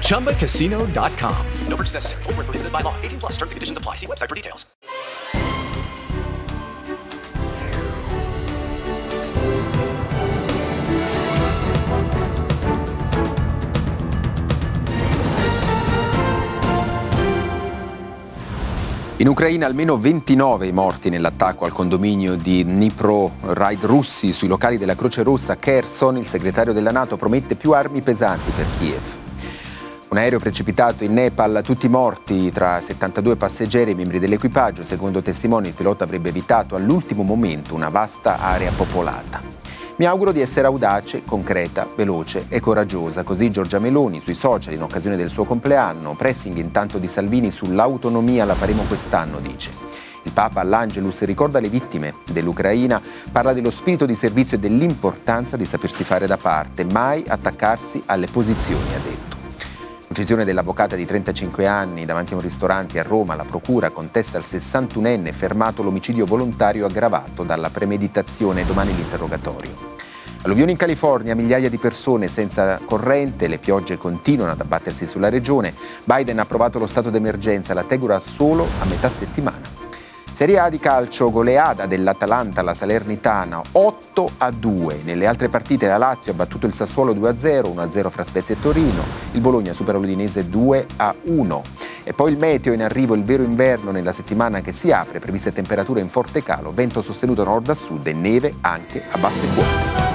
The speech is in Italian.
ChumbaCasino.com. No purchase necessary. Void were prohibited by law. 18 plus. Terms and conditions apply. See website for details. In Ucraina almeno 29 i morti nell'attacco al condominio di Dnipro Raid russi sui locali della Croce Rossa Kherson. Il segretario della Nato promette più armi pesanti per Kiev. Un aereo precipitato in Nepal, tutti morti tra 72 passeggeri e membri dell'equipaggio. Secondo testimoni il pilota avrebbe evitato all'ultimo momento una vasta area popolata. Mi auguro di essere audace, concreta, veloce e coraggiosa. Così Giorgia Meloni sui social in occasione del suo compleanno, pressing intanto di Salvini sull'autonomia la faremo quest'anno, dice. Il Papa all'Angelus ricorda le vittime dell'Ucraina, parla dello spirito di servizio e dell'importanza di sapersi fare da parte, mai attaccarsi alle posizioni, ha detto. L'uccisione dell'avvocata di 35 anni davanti a un ristorante a Roma, la procura contesta al 61enne fermato l'omicidio volontario aggravato dalla premeditazione, domani l'interrogatorio. Alluvioni in California, migliaia di persone senza corrente, le piogge continuano ad abbattersi sulla regione. Biden ha approvato lo stato d'emergenza, la tegura solo a metà settimana. Serie A di calcio, goleada dell'Atalanta alla Salernitana 8 a 2. Nelle altre partite la Lazio ha battuto il Sassuolo 2 a 0, 1 a 0 fra Spezia e Torino. Il Bologna supera l'Udinese 2 a 1. E poi il meteo in arrivo, il vero inverno nella settimana che si apre, previste temperature in forte calo, vento sostenuto nord a sud e neve anche a basse quote.